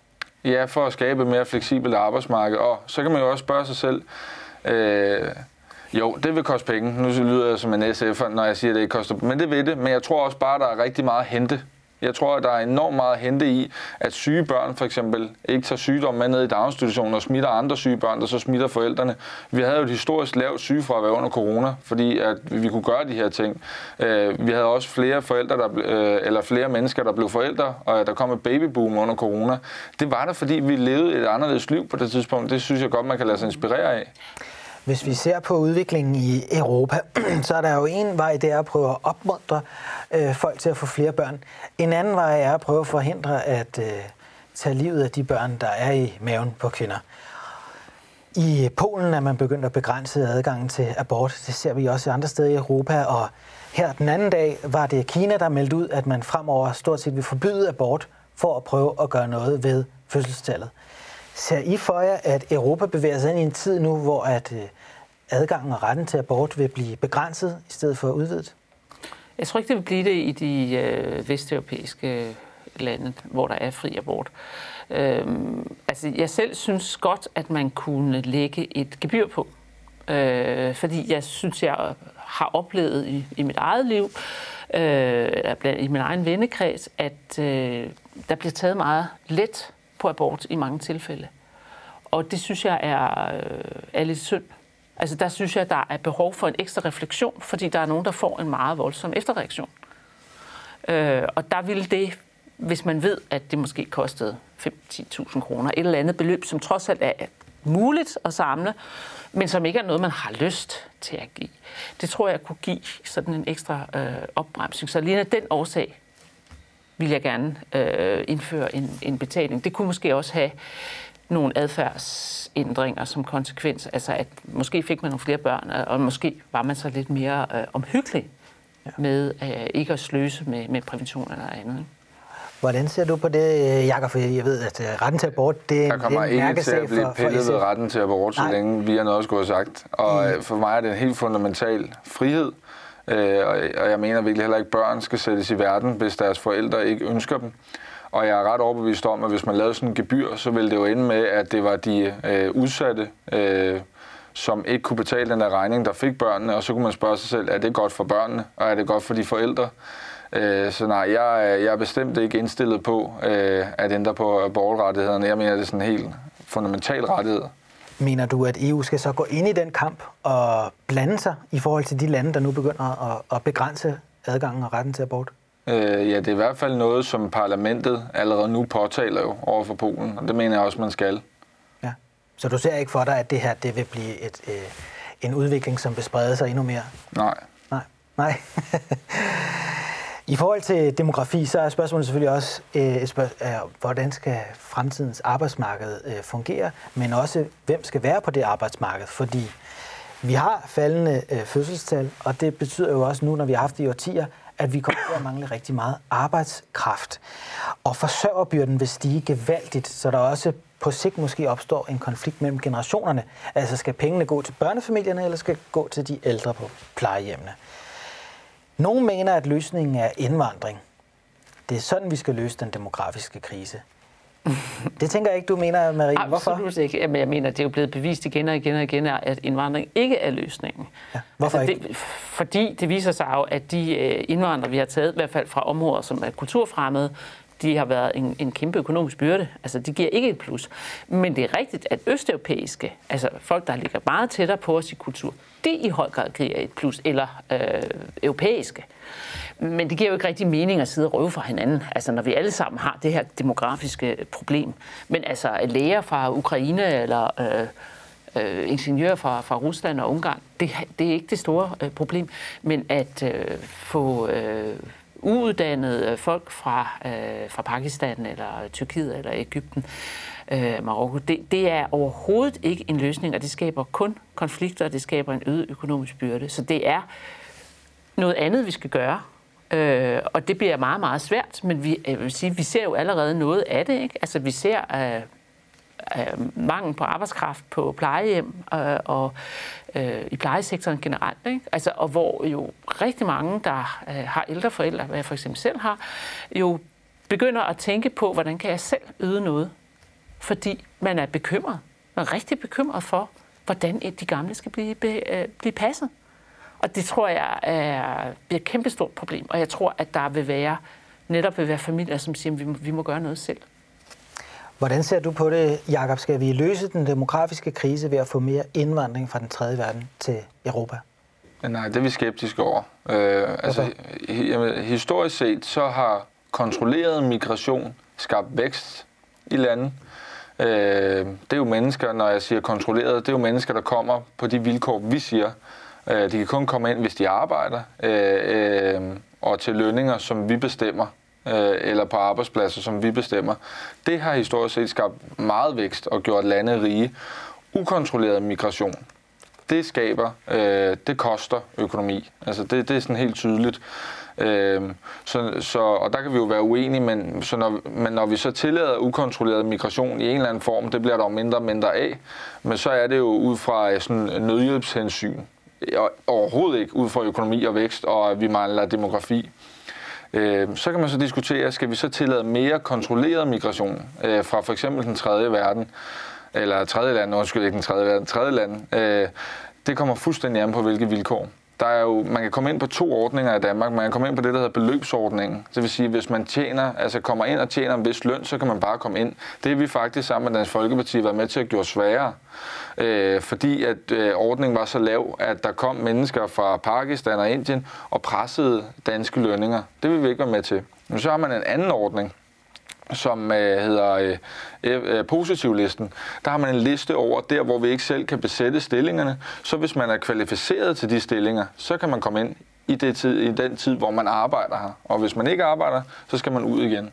[SPEAKER 3] Ja, for at skabe et mere fleksibelt arbejdsmarked. Og så kan man jo også spørge sig selv, øh, jo, det vil koste penge. Nu lyder jeg som en SF'er, når jeg siger, at det ikke koster Men det vil det. Men jeg tror også bare, at der er rigtig meget at hente jeg tror, at der er enormt meget at hente i, at syge børn for eksempel ikke tager sygdom med ned i daginstitutionen og smitter andre syge børn, der så smitter forældrene. Vi havde jo et historisk lavt sygefravær under corona, fordi at vi kunne gøre de her ting. Øh, vi havde også flere forældre, der, øh, eller flere mennesker, der blev forældre, og der kom et babyboom under corona. Det var der, fordi vi levede et anderledes liv på det tidspunkt. Det synes jeg godt, man kan lade sig inspirere af.
[SPEAKER 1] Hvis vi ser på udviklingen i Europa, så er der jo en vej, det er at prøve at opmuntre øh, folk til at få flere børn. En anden vej er at prøve at forhindre at øh, tage livet af de børn, der er i maven på kvinder. I Polen er man begyndt at begrænse adgangen til abort. Det ser vi også i andre steder i Europa. Og her den anden dag var det Kina, der meldte ud, at man fremover stort set vil forbyde abort for at prøve at gøre noget ved fødselstallet. Ser I for jer, at Europa bevæger sig ind i en tid nu, hvor at øh, adgangen og retten til abort vil blive begrænset i stedet for udvidet?
[SPEAKER 2] Jeg tror ikke, det vil blive det i de øh, vesteuropæiske øh, lande, hvor der er fri abort. Øhm, altså, jeg selv synes godt, at man kunne lægge et gebyr på. Øh, fordi jeg synes, jeg har oplevet i, i mit eget liv, øh, i min egen vennekreds, at øh, der bliver taget meget let på abort i mange tilfælde. Og det synes jeg er, øh, er lidt synd. Altså der synes jeg, der er behov for en ekstra refleksion, fordi der er nogen, der får en meget voldsom efterreaktion. Øh, og der ville det, hvis man ved, at det måske kostede 5-10.000 kroner, et eller andet beløb, som trods alt er muligt at samle, men som ikke er noget, man har lyst til at give. Det tror jeg kunne give sådan en ekstra øh, opbremsning. Så lige af den årsag vil jeg gerne øh, indføre en, en betaling. Det kunne måske også have nogle adfærdsændringer som konsekvens. Altså at måske fik man nogle flere børn, og måske var man så lidt mere øh, omhyggelig ja. med øh, ikke at sløse med, med prævention eller andet.
[SPEAKER 1] Hvordan ser du på det, Jakob? For jeg ved, at øh, retten til abort, det er
[SPEAKER 3] en, kommer
[SPEAKER 1] ikke
[SPEAKER 3] til at blive pillet ved retten til abort, så Nej. længe vi har noget at skulle have sagt. Og mm. for mig er det en helt fundamental frihed, Øh, og jeg mener virkelig heller ikke, at børn skal sættes i verden, hvis deres forældre ikke ønsker dem. Og jeg er ret overbevist om, at hvis man lavede sådan en gebyr, så ville det jo ende med, at det var de øh, udsatte, øh, som ikke kunne betale den der regning, der fik børnene. Og så kunne man spørge sig selv, er det godt for børnene, og er det godt for de forældre? Øh, så nej, jeg, jeg er bestemt ikke indstillet på øh, at ændre på borgerrettighederne. Jeg mener, det er sådan en helt fundamental rettighed.
[SPEAKER 1] Mener du, at EU skal så gå ind i den kamp og blande sig i forhold til de lande, der nu begynder at, at begrænse adgangen og retten til abort?
[SPEAKER 3] Øh, ja, det er i hvert fald noget, som parlamentet allerede nu påtaler jo over for Polen, og det mener jeg også, man skal.
[SPEAKER 1] Ja, så du ser ikke for dig, at det her det vil blive et, øh, en udvikling, som vil sprede sig endnu mere?
[SPEAKER 3] Nej.
[SPEAKER 1] Nej, nej. I forhold til demografi, så er spørgsmålet selvfølgelig også, øh, spørg- er, hvordan skal fremtidens arbejdsmarked øh, fungere, men også, hvem skal være på det arbejdsmarked, fordi vi har faldende øh, fødselstal, og det betyder jo også nu, når vi har haft det i årtier, at vi kommer til at mangle rigtig meget arbejdskraft. Og forsørgerbyrden vil stige gevaldigt, så der også på sigt måske opstår en konflikt mellem generationerne. Altså skal pengene gå til børnefamilierne, eller skal gå til de ældre på plejehjemmene? Nogle mener, at løsningen er indvandring. Det er sådan, vi skal løse den demografiske krise. Det tænker jeg ikke, du mener, Marie. Hvorfor?
[SPEAKER 2] Absolut ikke. Jamen, jeg mener, det er jo blevet bevist igen og igen og igen, at indvandring ikke er løsningen.
[SPEAKER 1] Ja. Hvorfor altså, ikke?
[SPEAKER 2] Det, fordi det viser sig jo, at de øh, indvandrere, vi har taget, i hvert fald fra områder, som er kulturfremmede, de har været en, en kæmpe økonomisk byrde. Altså, de giver ikke et plus. Men det er rigtigt, at østeuropæiske, altså folk, der ligger meget tættere på os i kultur, det i høj grad giver et plus, eller øh, europæiske. Men det giver jo ikke rigtig mening at sidde og røve fra hinanden, altså når vi alle sammen har det her demografiske problem. Men altså læger fra Ukraine eller øh, øh, ingeniører fra, fra Rusland og Ungarn, det, det er ikke det store øh, problem. Men at øh, få øh, uuddannede øh, folk fra, øh, fra Pakistan eller Tyrkiet eller Ægypten, øh, Marokko, det, det er overhovedet ikke en løsning, og det skaber kun konflikter, og det skaber en øget økonomisk byrde. Så det er noget andet, vi skal gøre. Øh, og det bliver meget, meget svært, men vi, øh, jeg vil sige, vi ser jo allerede noget af det. Ikke? Altså, vi ser øh, øh, mangel på arbejdskraft på plejehjem øh, og øh, i plejesektoren generelt. Ikke? Altså, og hvor jo rigtig mange, der øh, har ældre forældre, hvad jeg for eksempel selv har, jo begynder at tænke på, hvordan kan jeg selv yde noget. Fordi man er bekymret. Man er rigtig bekymret for, hvordan de gamle skal blive, øh, blive passet. Og det tror jeg er, bliver et kæmpestort problem. Og jeg tror, at der vil være, netop vil være familier, som siger, at vi må, vi må gøre noget selv.
[SPEAKER 1] Hvordan ser du på det, Jakob? Skal vi løse den demografiske krise ved at få mere indvandring fra den tredje verden til Europa?
[SPEAKER 3] Nej, det er vi skeptiske over. Øh, altså, jamen, historisk set så har kontrolleret migration skabt vækst i landet. Øh, det er jo mennesker, når jeg siger kontrolleret, det er jo mennesker, der kommer på de vilkår, vi siger. Øh, de kan kun komme ind, hvis de arbejder, øh, øh, og til lønninger, som vi bestemmer øh, eller på arbejdspladser, som vi bestemmer. Det har historisk set skabt meget vækst og gjort lande rige. Ukontrolleret migration, det skaber, øh, det koster økonomi. Altså det, det er sådan helt tydeligt. Øh, så, så, og der kan vi jo være uenige, men, så når, men når vi så tillader ukontrolleret migration i en eller anden form, det bliver der jo mindre og mindre af, men så er det jo ud fra øh, sådan nødhjælpshensyn. Overhovedet ikke ud fra økonomi og vækst, og at vi mangler demografi. Øh, så kan man så diskutere, skal vi så tillade mere kontrolleret migration øh, fra for eksempel den tredje verden, eller tredje land, undskyld ikke den tredje verden, tredje land. Øh, det kommer fuldstændig an på, hvilke vilkår. Der er jo, man kan komme ind på to ordninger i Danmark. Man kan komme ind på det, der hedder beløbsordningen. Det vil sige, hvis man tjener, altså kommer ind og tjener en vis løn, så kan man bare komme ind. Det er vi faktisk sammen med Dansk Folkeparti været med til at gøre sværere. Øh, fordi at øh, ordningen var så lav, at der kom mennesker fra Pakistan og Indien og pressede danske lønninger. Det vil vi ikke være med til. Men så har man en anden ordning, som øh, hedder øh, øh, positivlisten. Der har man en liste over der, hvor vi ikke selv kan besætte stillingerne. Så hvis man er kvalificeret til de stillinger, så kan man komme ind i, det tid, i den tid, hvor man arbejder her. Og hvis man ikke arbejder, så skal man ud igen.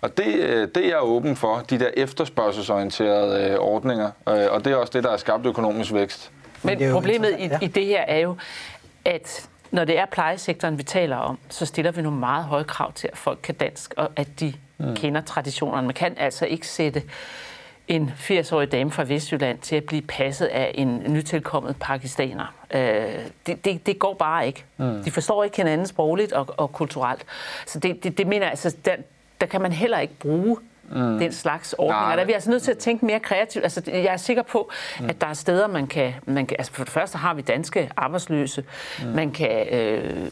[SPEAKER 3] Og det, øh, det er jeg åben for, de der efterspørgselsorienterede øh, ordninger. Øh, og det er også det, der har skabt økonomisk vækst.
[SPEAKER 2] Men problemet i, i det her er jo, at når det er plejesektoren, vi taler om, så stiller vi nogle meget høje krav til, at folk kan dansk, og at de mm. kender traditionerne. Man kan altså ikke sætte en 80-årig dame fra Vestjylland til at blive passet af en nytilkommet pakistaner. Øh, det, det, det går bare ikke. Mm. De forstår ikke hinanden sprogligt og, og kulturelt. Så det, det, det mener altså, der, der kan man heller ikke bruge mm. den slags ordninger. Nej. Der er vi altså nødt til at tænke mere kreativt. Altså, jeg er sikker på, mm. at der er steder, man kan... Man kan altså for det første har vi danske arbejdsløse. Mm. Man kan øh,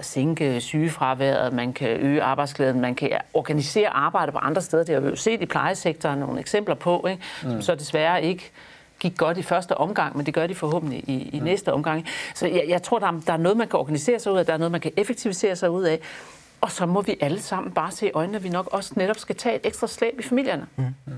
[SPEAKER 2] sænke sygefraværet, man kan øge arbejdsglæden, man kan organisere arbejde på andre steder. Det har vi jo set i plejesektoren nogle eksempler på, ikke? Mm. som så desværre ikke gik godt i første omgang, men det gør de forhåbentlig i, i mm. næste omgang. Så jeg, jeg tror, der er, der er noget, man kan organisere sig ud af, der er noget, man kan effektivisere sig ud af, og så må vi alle sammen bare se i øjnene, at vi nok også netop skal tage et ekstra slag i familierne. Mm. Mm.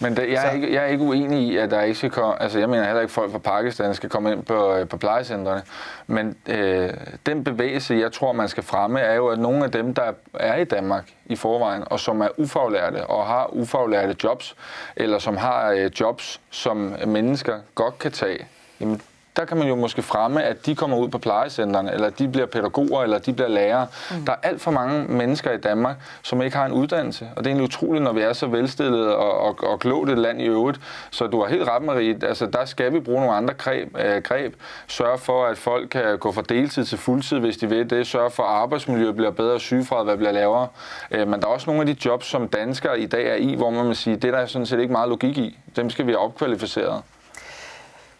[SPEAKER 3] Men det, jeg, er ikke, jeg er ikke uenig i, at der ikke skal komme... Altså, jeg mener heller ikke, at folk fra Pakistan skal komme ind på, øh, på plejecentrene. Men øh, den bevægelse, jeg tror, man skal fremme, er jo, at nogle af dem, der er i Danmark i forvejen, og som er ufaglærte og har ufaglærte jobs, eller som har øh, jobs, som mennesker godt kan tage, jamen, der kan man jo måske fremme, at de kommer ud på plejecentrene, eller de bliver pædagoger, eller de bliver lærere. Mm. Der er alt for mange mennesker i Danmark, som ikke har en uddannelse. Og det er egentlig utroligt, når vi er så velstillet og, og, og klogt et land i øvrigt. Så du har helt ret, Marie. Altså, der skal vi bruge nogle andre greb. Øh, greb. Sørge for, at folk kan gå fra deltid til fuldtid, hvis de vil det. Sørge for, at arbejdsmiljøet bliver bedre, sygefraværet bliver lavere. Øh, men der er også nogle af de jobs, som danskere i dag er i, hvor man må sige, det er der sådan set ikke meget logik i. Dem skal vi have opkvalificeret.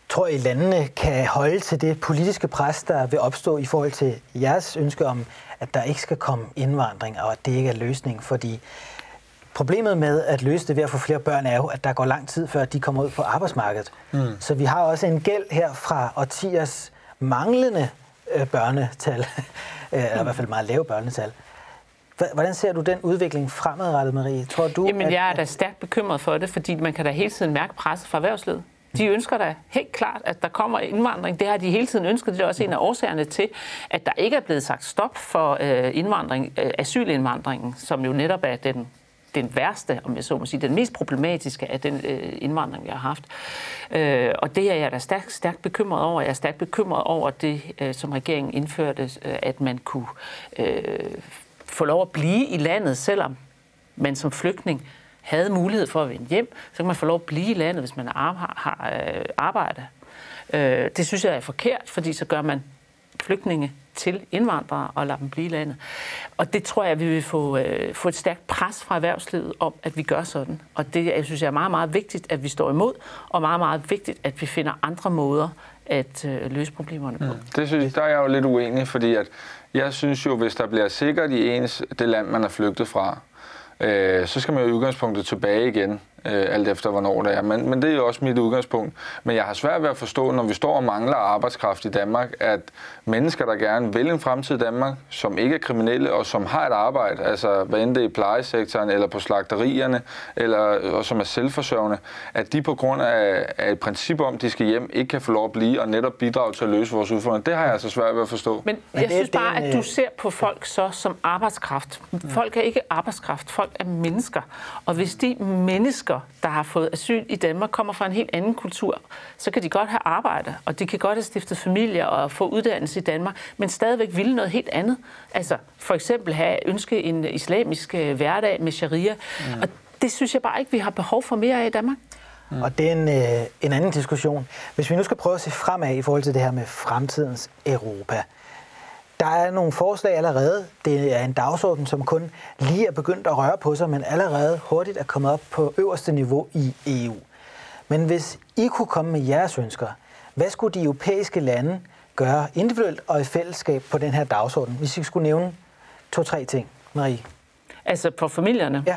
[SPEAKER 1] Tror I, landene kan holde til det politiske pres, der vil opstå i forhold til jeres ønske om, at der ikke skal komme indvandring, og at det ikke er løsning? Fordi problemet med at løse det ved at få flere børn er jo, at der går lang tid, før de kommer ud på arbejdsmarkedet. Mm. Så vi har også en gæld her fra årtiers manglende øh, børnetal, eller i hvert fald meget lave børnetal. Hvordan ser du den udvikling fremadrettet, Marie? Tror du,
[SPEAKER 2] Jamen, jeg er da stærkt bekymret for det, fordi man kan da hele tiden mærke presset fra erhvervslivet. De ønsker da helt klart, at der kommer indvandring. Det har de hele tiden ønsket. Det er også en af årsagerne til, at der ikke er blevet sagt stop for øh, indvandring, øh, asylindvandringen, som jo netop er den den værste, om jeg så må sige, den mest problematiske af den øh, indvandring, vi har haft. Øh, og det er jeg da stærkt, stærkt bekymret over. Jeg er stærkt bekymret over det, øh, som regeringen indførte, øh, at man kunne øh, få lov at blive i landet, selvom man som flygtning havde mulighed for at vende hjem, så kan man få lov at blive i landet, hvis man har, har øh, arbejde. Øh, det synes jeg er forkert, fordi så gør man flygtninge til indvandrere og lader dem blive i landet. Og det tror jeg, vi vil få, øh, få et stærkt pres fra erhvervslivet om, at vi gør sådan. Og det jeg synes jeg er meget, meget vigtigt, at vi står imod, og meget, meget vigtigt, at vi finder andre måder at øh, løse problemerne på. Mm.
[SPEAKER 3] Det synes der er jeg jo lidt uenig, fordi at jeg synes jo, hvis der bliver sikkert i ens, det land, man er flygtet fra, øh, så skal man jo i udgangspunktet tilbage igen øh, alt efter hvornår det er. Men, men det er jo også mit udgangspunkt. Men jeg har svært ved at forstå, når vi står og mangler arbejdskraft i Danmark, at mennesker, der gerne vil en fremtid i Danmark, som ikke er kriminelle og som har et arbejde, altså hvad end det er i plejesektoren eller på slagterierne, eller og som er selvforsørgende, at de på grund af, af et princip om, at de skal hjem, ikke kan få lov at blive og netop bidrage til at løse vores udfordringer. Det har jeg altså svært ved at forstå.
[SPEAKER 2] Men jeg Men synes bare, at du ser på folk så som arbejdskraft. Folk er ikke arbejdskraft, folk er mennesker. Og hvis de mennesker mennesker, der har fået asyl i Danmark, kommer fra en helt anden kultur, så kan de godt have arbejde, og de kan godt have stiftet familie og få uddannelse i Danmark, men stadigvæk ville noget helt andet. Altså for eksempel have ønske en islamisk øh, hverdag med sharia. Mm. Og det synes jeg bare ikke, vi har behov for mere af i Danmark.
[SPEAKER 1] Mm. Og det er en, øh, en anden diskussion. Hvis vi nu skal prøve at se fremad i forhold til det her med fremtidens Europa, der er nogle forslag allerede. Det er en dagsorden, som kun lige er begyndt at røre på sig, men allerede hurtigt er kommet op på øverste niveau i EU. Men hvis I kunne komme med jeres ønsker, hvad skulle de europæiske lande gøre individuelt og i fællesskab på den her dagsorden? Hvis I skulle nævne to-tre ting, Marie.
[SPEAKER 2] Altså på familierne?
[SPEAKER 1] Ja.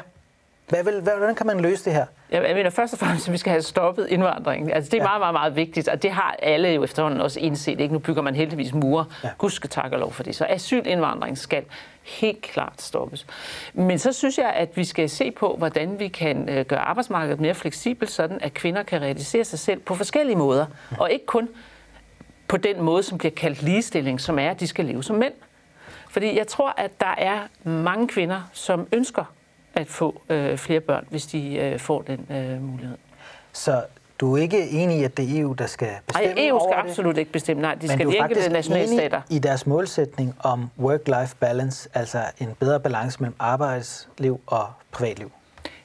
[SPEAKER 1] Hvad vil, hvordan kan man løse det her?
[SPEAKER 2] Jeg mener først og fremmest, at vi skal have stoppet indvandringen. Altså, det er ja. meget, meget, meget vigtigt, og det har alle jo efterhånden også indset. Ikke? Nu bygger man heldigvis mure. Ja. Gud skal takke lov for det. Så asylindvandring skal helt klart stoppes. Men så synes jeg, at vi skal se på, hvordan vi kan øh, gøre arbejdsmarkedet mere fleksibelt, sådan at kvinder kan realisere sig selv på forskellige måder, og ikke kun på den måde, som bliver kaldt ligestilling, som er, at de skal leve som mænd. Fordi jeg tror, at der er mange kvinder, som ønsker at få øh, flere børn, hvis de øh, får den øh, mulighed.
[SPEAKER 1] Så du er ikke enig i, at det er EU, der skal bestemme
[SPEAKER 2] Nej, EU skal absolut det, ikke bestemme. Nej, de
[SPEAKER 1] men
[SPEAKER 2] skal de enkelte nationalstater.
[SPEAKER 1] i deres målsætning om work-life balance, altså en bedre balance mellem arbejdsliv og privatliv.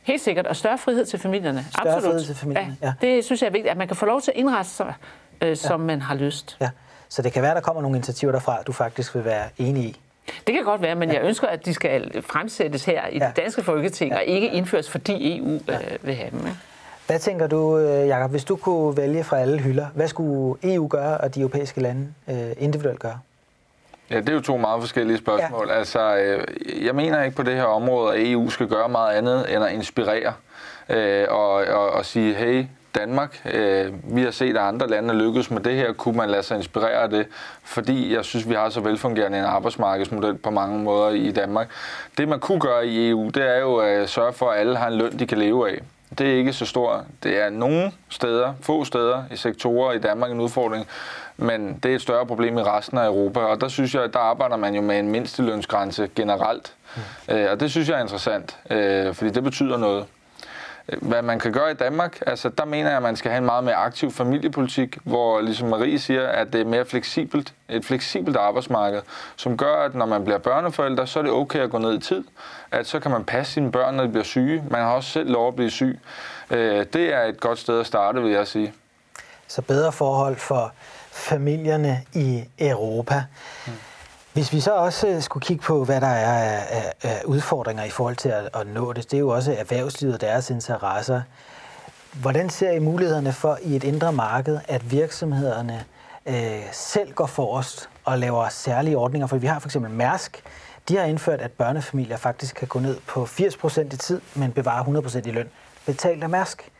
[SPEAKER 2] Helt sikkert, og større frihed til familierne.
[SPEAKER 1] Større absolut. frihed til familierne, ja.
[SPEAKER 2] ja. Det synes jeg er vigtigt, at man kan få lov til at indrette sig, øh, som ja. man har lyst.
[SPEAKER 1] Ja. Så det kan være, der kommer nogle initiativer derfra, du faktisk vil være enig i.
[SPEAKER 2] Det kan godt være, men ja. jeg ønsker, at de skal fremsættes her i ja. det danske folketing, ja. og ikke indføres, fordi EU ja. øh, vil have dem. Ikke?
[SPEAKER 1] Hvad tænker du, øh, Jacob, hvis du kunne vælge fra alle hylder, hvad skulle EU gøre, og de europæiske lande øh, individuelt gøre?
[SPEAKER 3] Ja, det er jo to meget forskellige spørgsmål. Ja. Altså, øh, jeg mener ikke på det her område, at EU skal gøre meget andet end at inspirere øh, og, og, og sige, hey, Danmark. Øh, vi har set, at andre lande lykkes med det her. Kunne man lade sig inspirere af det? Fordi jeg synes, vi har så velfungerende en arbejdsmarkedsmodel på mange måder i Danmark. Det, man kunne gøre i EU, det er jo at sørge for, at alle har en løn, de kan leve af. Det er ikke så stort. Det er nogle steder, få steder i sektorer i Danmark en udfordring, men det er et større problem i resten af Europa. Og der synes jeg, at der arbejder man jo med en mindstelønsgrænse generelt. Mm. Øh, og det synes jeg er interessant, øh, fordi det betyder noget hvad man kan gøre i Danmark, altså der mener jeg, at man skal have en meget mere aktiv familiepolitik, hvor ligesom Marie siger, at det er mere fleksibelt, et fleksibelt arbejdsmarked, som gør, at når man bliver børneforælder, så er det okay at gå ned i tid, at så kan man passe sine børn, når de bliver syge. Man har også selv lov at blive syg. Øh, det er et godt sted at starte, vil jeg sige.
[SPEAKER 1] Så bedre forhold for familierne i Europa. Hmm. Hvis vi så også øh, skulle kigge på, hvad der er af, af udfordringer i forhold til at, at nå det, det er jo også erhvervslivet og deres interesser. Hvordan ser I mulighederne for i et indre marked, at virksomhederne øh, selv går forrest og laver særlige ordninger? For vi har for eksempel Mærsk, de har indført, at børnefamilier faktisk kan gå ned på 80% i tid, men bevare 100% i løn. Betalt af Mærsk.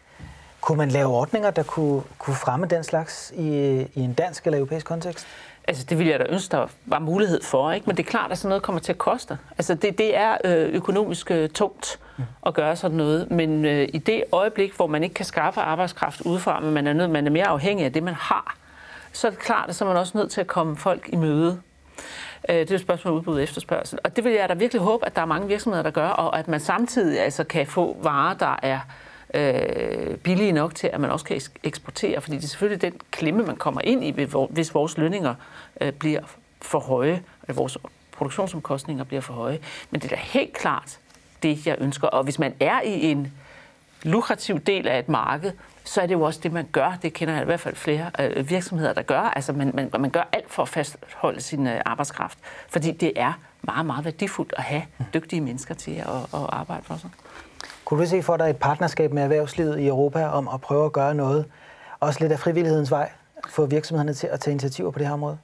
[SPEAKER 1] Kunne man lave ordninger, der kunne, kunne fremme den slags i, i en dansk eller europæisk kontekst?
[SPEAKER 2] Altså, det ville jeg da ønske, der var mulighed for, ikke? men det er klart, at sådan noget kommer til at koste. Altså, det, det er øh, økonomisk øh, tungt at gøre sådan noget, men øh, i det øjeblik, hvor man ikke kan skaffe arbejdskraft udefra, men man er, nød, man er mere afhængig af det, man har, så er det klart, at så er man også nødt til at komme folk i møde. Øh, det er et spørgsmål om udbud og efterspørgsel. Og det vil jeg da virkelig håbe, at der er mange virksomheder, der gør, og at man samtidig altså, kan få varer, der er øh, Øh, billige nok til, at man også kan eksportere, fordi det er selvfølgelig den klemme, man kommer ind i, hvis vores lønninger øh, bliver for høje, eller vores produktionsomkostninger bliver for høje. Men det er da helt klart det, jeg ønsker. Og hvis man er i en lukrativ del af et marked, så er det jo også det, man gør. Det kender jeg i hvert fald flere øh, virksomheder, der gør. Altså man, man, man gør alt for at fastholde sin øh, arbejdskraft, fordi det er meget, meget værdifuldt at have dygtige mennesker til at, at arbejde for sig.
[SPEAKER 1] Kunne du se for dig et partnerskab med erhvervslivet i Europa om at prøve at gøre noget, også lidt af frivillighedens vej, få virksomhederne til at tage initiativer på det her område?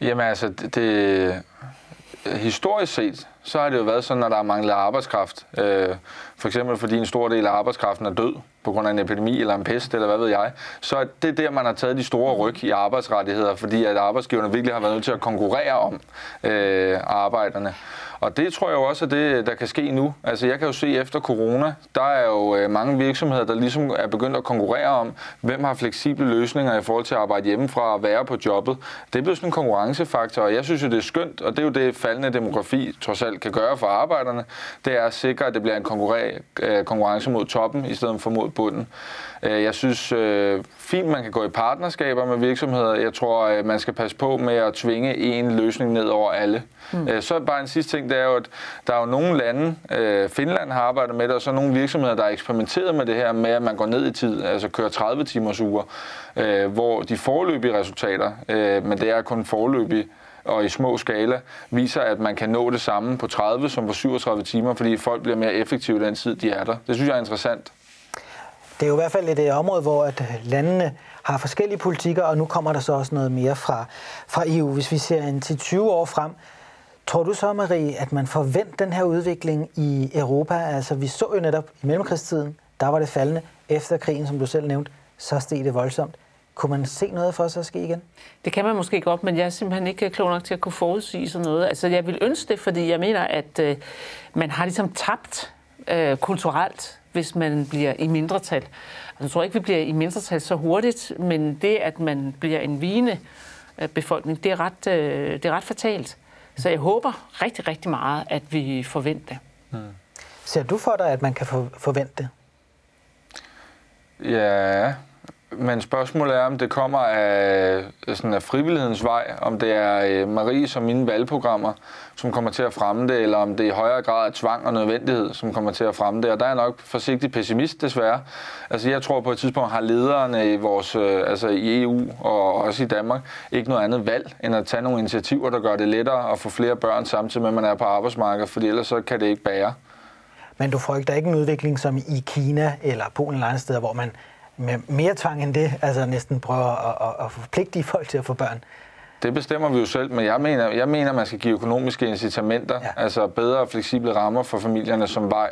[SPEAKER 3] Jamen altså, det, det, historisk set, så har det jo været sådan, når der er manglet arbejdskraft. Øh, for eksempel fordi en stor del af arbejdskraften er død på grund af en epidemi eller en pest, eller hvad ved jeg. Så er det der, man har taget de store ryg i arbejdsrettigheder, fordi at arbejdsgiverne virkelig har været nødt til at konkurrere om øh, arbejderne. Og det tror jeg jo også er det, der kan ske nu. Altså jeg kan jo se efter corona, der er jo øh, mange virksomheder, der ligesom er begyndt at konkurrere om, hvem har fleksible løsninger i forhold til at arbejde hjemmefra og være på jobbet. Det bliver sådan en konkurrencefaktor, og jeg synes jo, det er skønt, og det er jo det faldende demografi trods alt kan gøre for arbejderne. Det er at sikre, at det bliver en øh, konkurrence mod toppen i stedet for mod bunden. Øh, jeg synes fint, man kan gå i partnerskaber med virksomheder. Jeg tror, man skal passe på med at tvinge en løsning ned over alle. Mm. Så bare en sidste ting, det er jo, at der er jo nogle lande, øh, Finland har arbejdet med det, og så nogle virksomheder, der har eksperimenteret med det her med, at man går ned i tid, altså kører 30 timers uger, øh, hvor de forløbige resultater, øh, men det er kun forløbige, og i små skala viser, at man kan nå det samme på 30 som på 37 timer, fordi folk bliver mere effektive den tid, de er der. Det synes jeg er interessant.
[SPEAKER 1] Det er jo i hvert fald et øh, område, hvor at øh, landene har forskellige politikker, og nu kommer der så også noget mere fra, fra EU. Hvis vi ser en til 20 år frem, Tror du så, Marie, at man forventer den her udvikling i Europa? Altså, vi så jo netop i mellemkrigstiden, der var det faldende. Efter krigen, som du selv nævnte, så steg det voldsomt. Kunne man se noget for sig at ske igen?
[SPEAKER 2] Det kan man måske godt, men jeg er simpelthen ikke øh, klog nok til at kunne forudsige sådan noget. Altså, jeg vil ønske det, fordi jeg mener, at øh, man har ligesom tabt øh, kulturelt, hvis man bliver i mindretal. Altså, jeg tror ikke, vi bliver i mindretal så hurtigt, men det, at man bliver en vigende øh, befolkning, det er ret, øh, det er ret fatalt. Så jeg håber rigtig, rigtig meget, at vi forventer det. Hmm.
[SPEAKER 1] Ser du for dig, at man kan forvente det?
[SPEAKER 3] Ja, men spørgsmålet er, om det kommer af, sådan af frivillighedens vej, om det er øh, Marie som mine valgprogrammer, som kommer til at fremme det, eller om det i højere grad er tvang og nødvendighed, som kommer til at fremme det. Og der er nok forsigtig pessimist, desværre. Altså jeg tror på et tidspunkt har lederne i, vores, øh, altså i EU og også i Danmark ikke noget andet valg, end at tage nogle initiativer, der gør det lettere at få flere børn samtidig med, at man er på arbejdsmarkedet, fordi ellers så kan det ikke bære.
[SPEAKER 1] Men du frygter ikke en udvikling som i Kina eller Polen eller andre steder, hvor man med mere tvang end det, altså næsten prøver at, at, at forpligte folk til at få børn.
[SPEAKER 3] Det bestemmer vi jo selv, men jeg mener, jeg mener man skal give økonomiske incitamenter, ja. altså bedre og fleksible rammer for familierne som vej,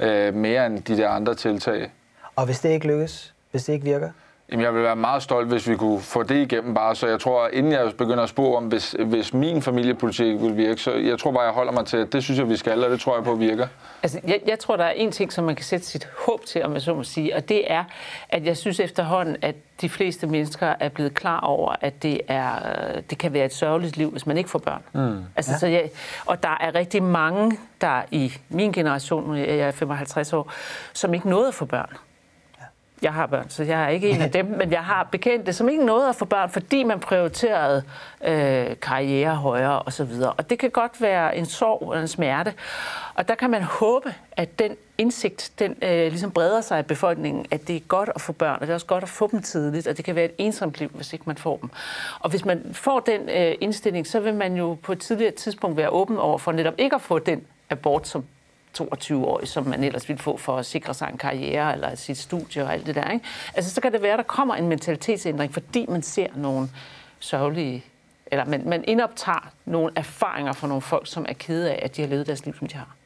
[SPEAKER 3] ja. øh, mere end de der andre tiltag.
[SPEAKER 1] Og hvis det ikke lykkes, hvis det ikke virker?
[SPEAKER 3] Jamen, jeg vil være meget stolt, hvis vi kunne få det igennem bare. Så jeg tror, inden jeg begynder at spå om, hvis, hvis min familiepolitik vil virke, så jeg tror bare, jeg holder mig til, at det synes jeg, vi skal, og det tror jeg på virker.
[SPEAKER 2] Altså, jeg, jeg tror, der er en ting, som man kan sætte sit håb til, om jeg så må sige, og det er, at jeg synes efterhånden, at de fleste mennesker er blevet klar over, at det, er, det kan være et sørgeligt liv, hvis man ikke får børn. Mm. Altså, ja. så jeg, og der er rigtig mange, der i min generation, jeg er 55 år, som ikke nåede at få børn. Jeg har børn, så jeg er ikke en af dem, men jeg har bekendte, som ikke nåede at få børn, fordi man prioriterede øh, karriere højere osv. Og, og det kan godt være en sorg eller en smerte. Og der kan man håbe, at den indsigt, den øh, ligesom breder sig i befolkningen, at det er godt at få børn, og det er også godt at få dem tidligt, og det kan være et ensomt liv, hvis ikke man får dem. Og hvis man får den øh, indstilling, så vil man jo på et tidligere tidspunkt være åben over for netop ikke at få den abort, som 22-årig, som man ellers ville få for at sikre sig en karriere eller sit studie og alt det der. Ikke? Altså, så kan det være, at der kommer en mentalitetsændring, fordi man ser nogle sørgelige, eller man, man indoptager nogle erfaringer fra nogle folk, som er kede af, at de har levet deres liv, som de har.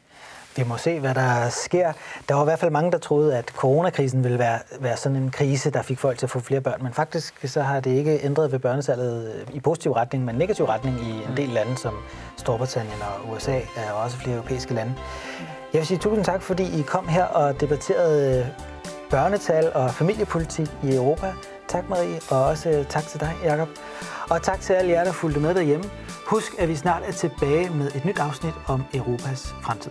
[SPEAKER 1] Vi må se, hvad der sker. Der var i hvert fald mange, der troede, at coronakrisen ville være, være sådan en krise, der fik folk til at få flere børn. Men faktisk så har det ikke ændret ved børnesalget øh, i positiv retning, men negativ retning i en del lande som Storbritannien og USA og også flere europæiske lande. Jeg vil sige tusind tak, fordi I kom her og debatterede øh, børnetal og familiepolitik i Europa. Tak Marie, og også øh, tak til dig, Jakob. Og tak til alle jer, der fulgte med derhjemme. Husk, at vi snart er tilbage med et nyt afsnit om Europas fremtid.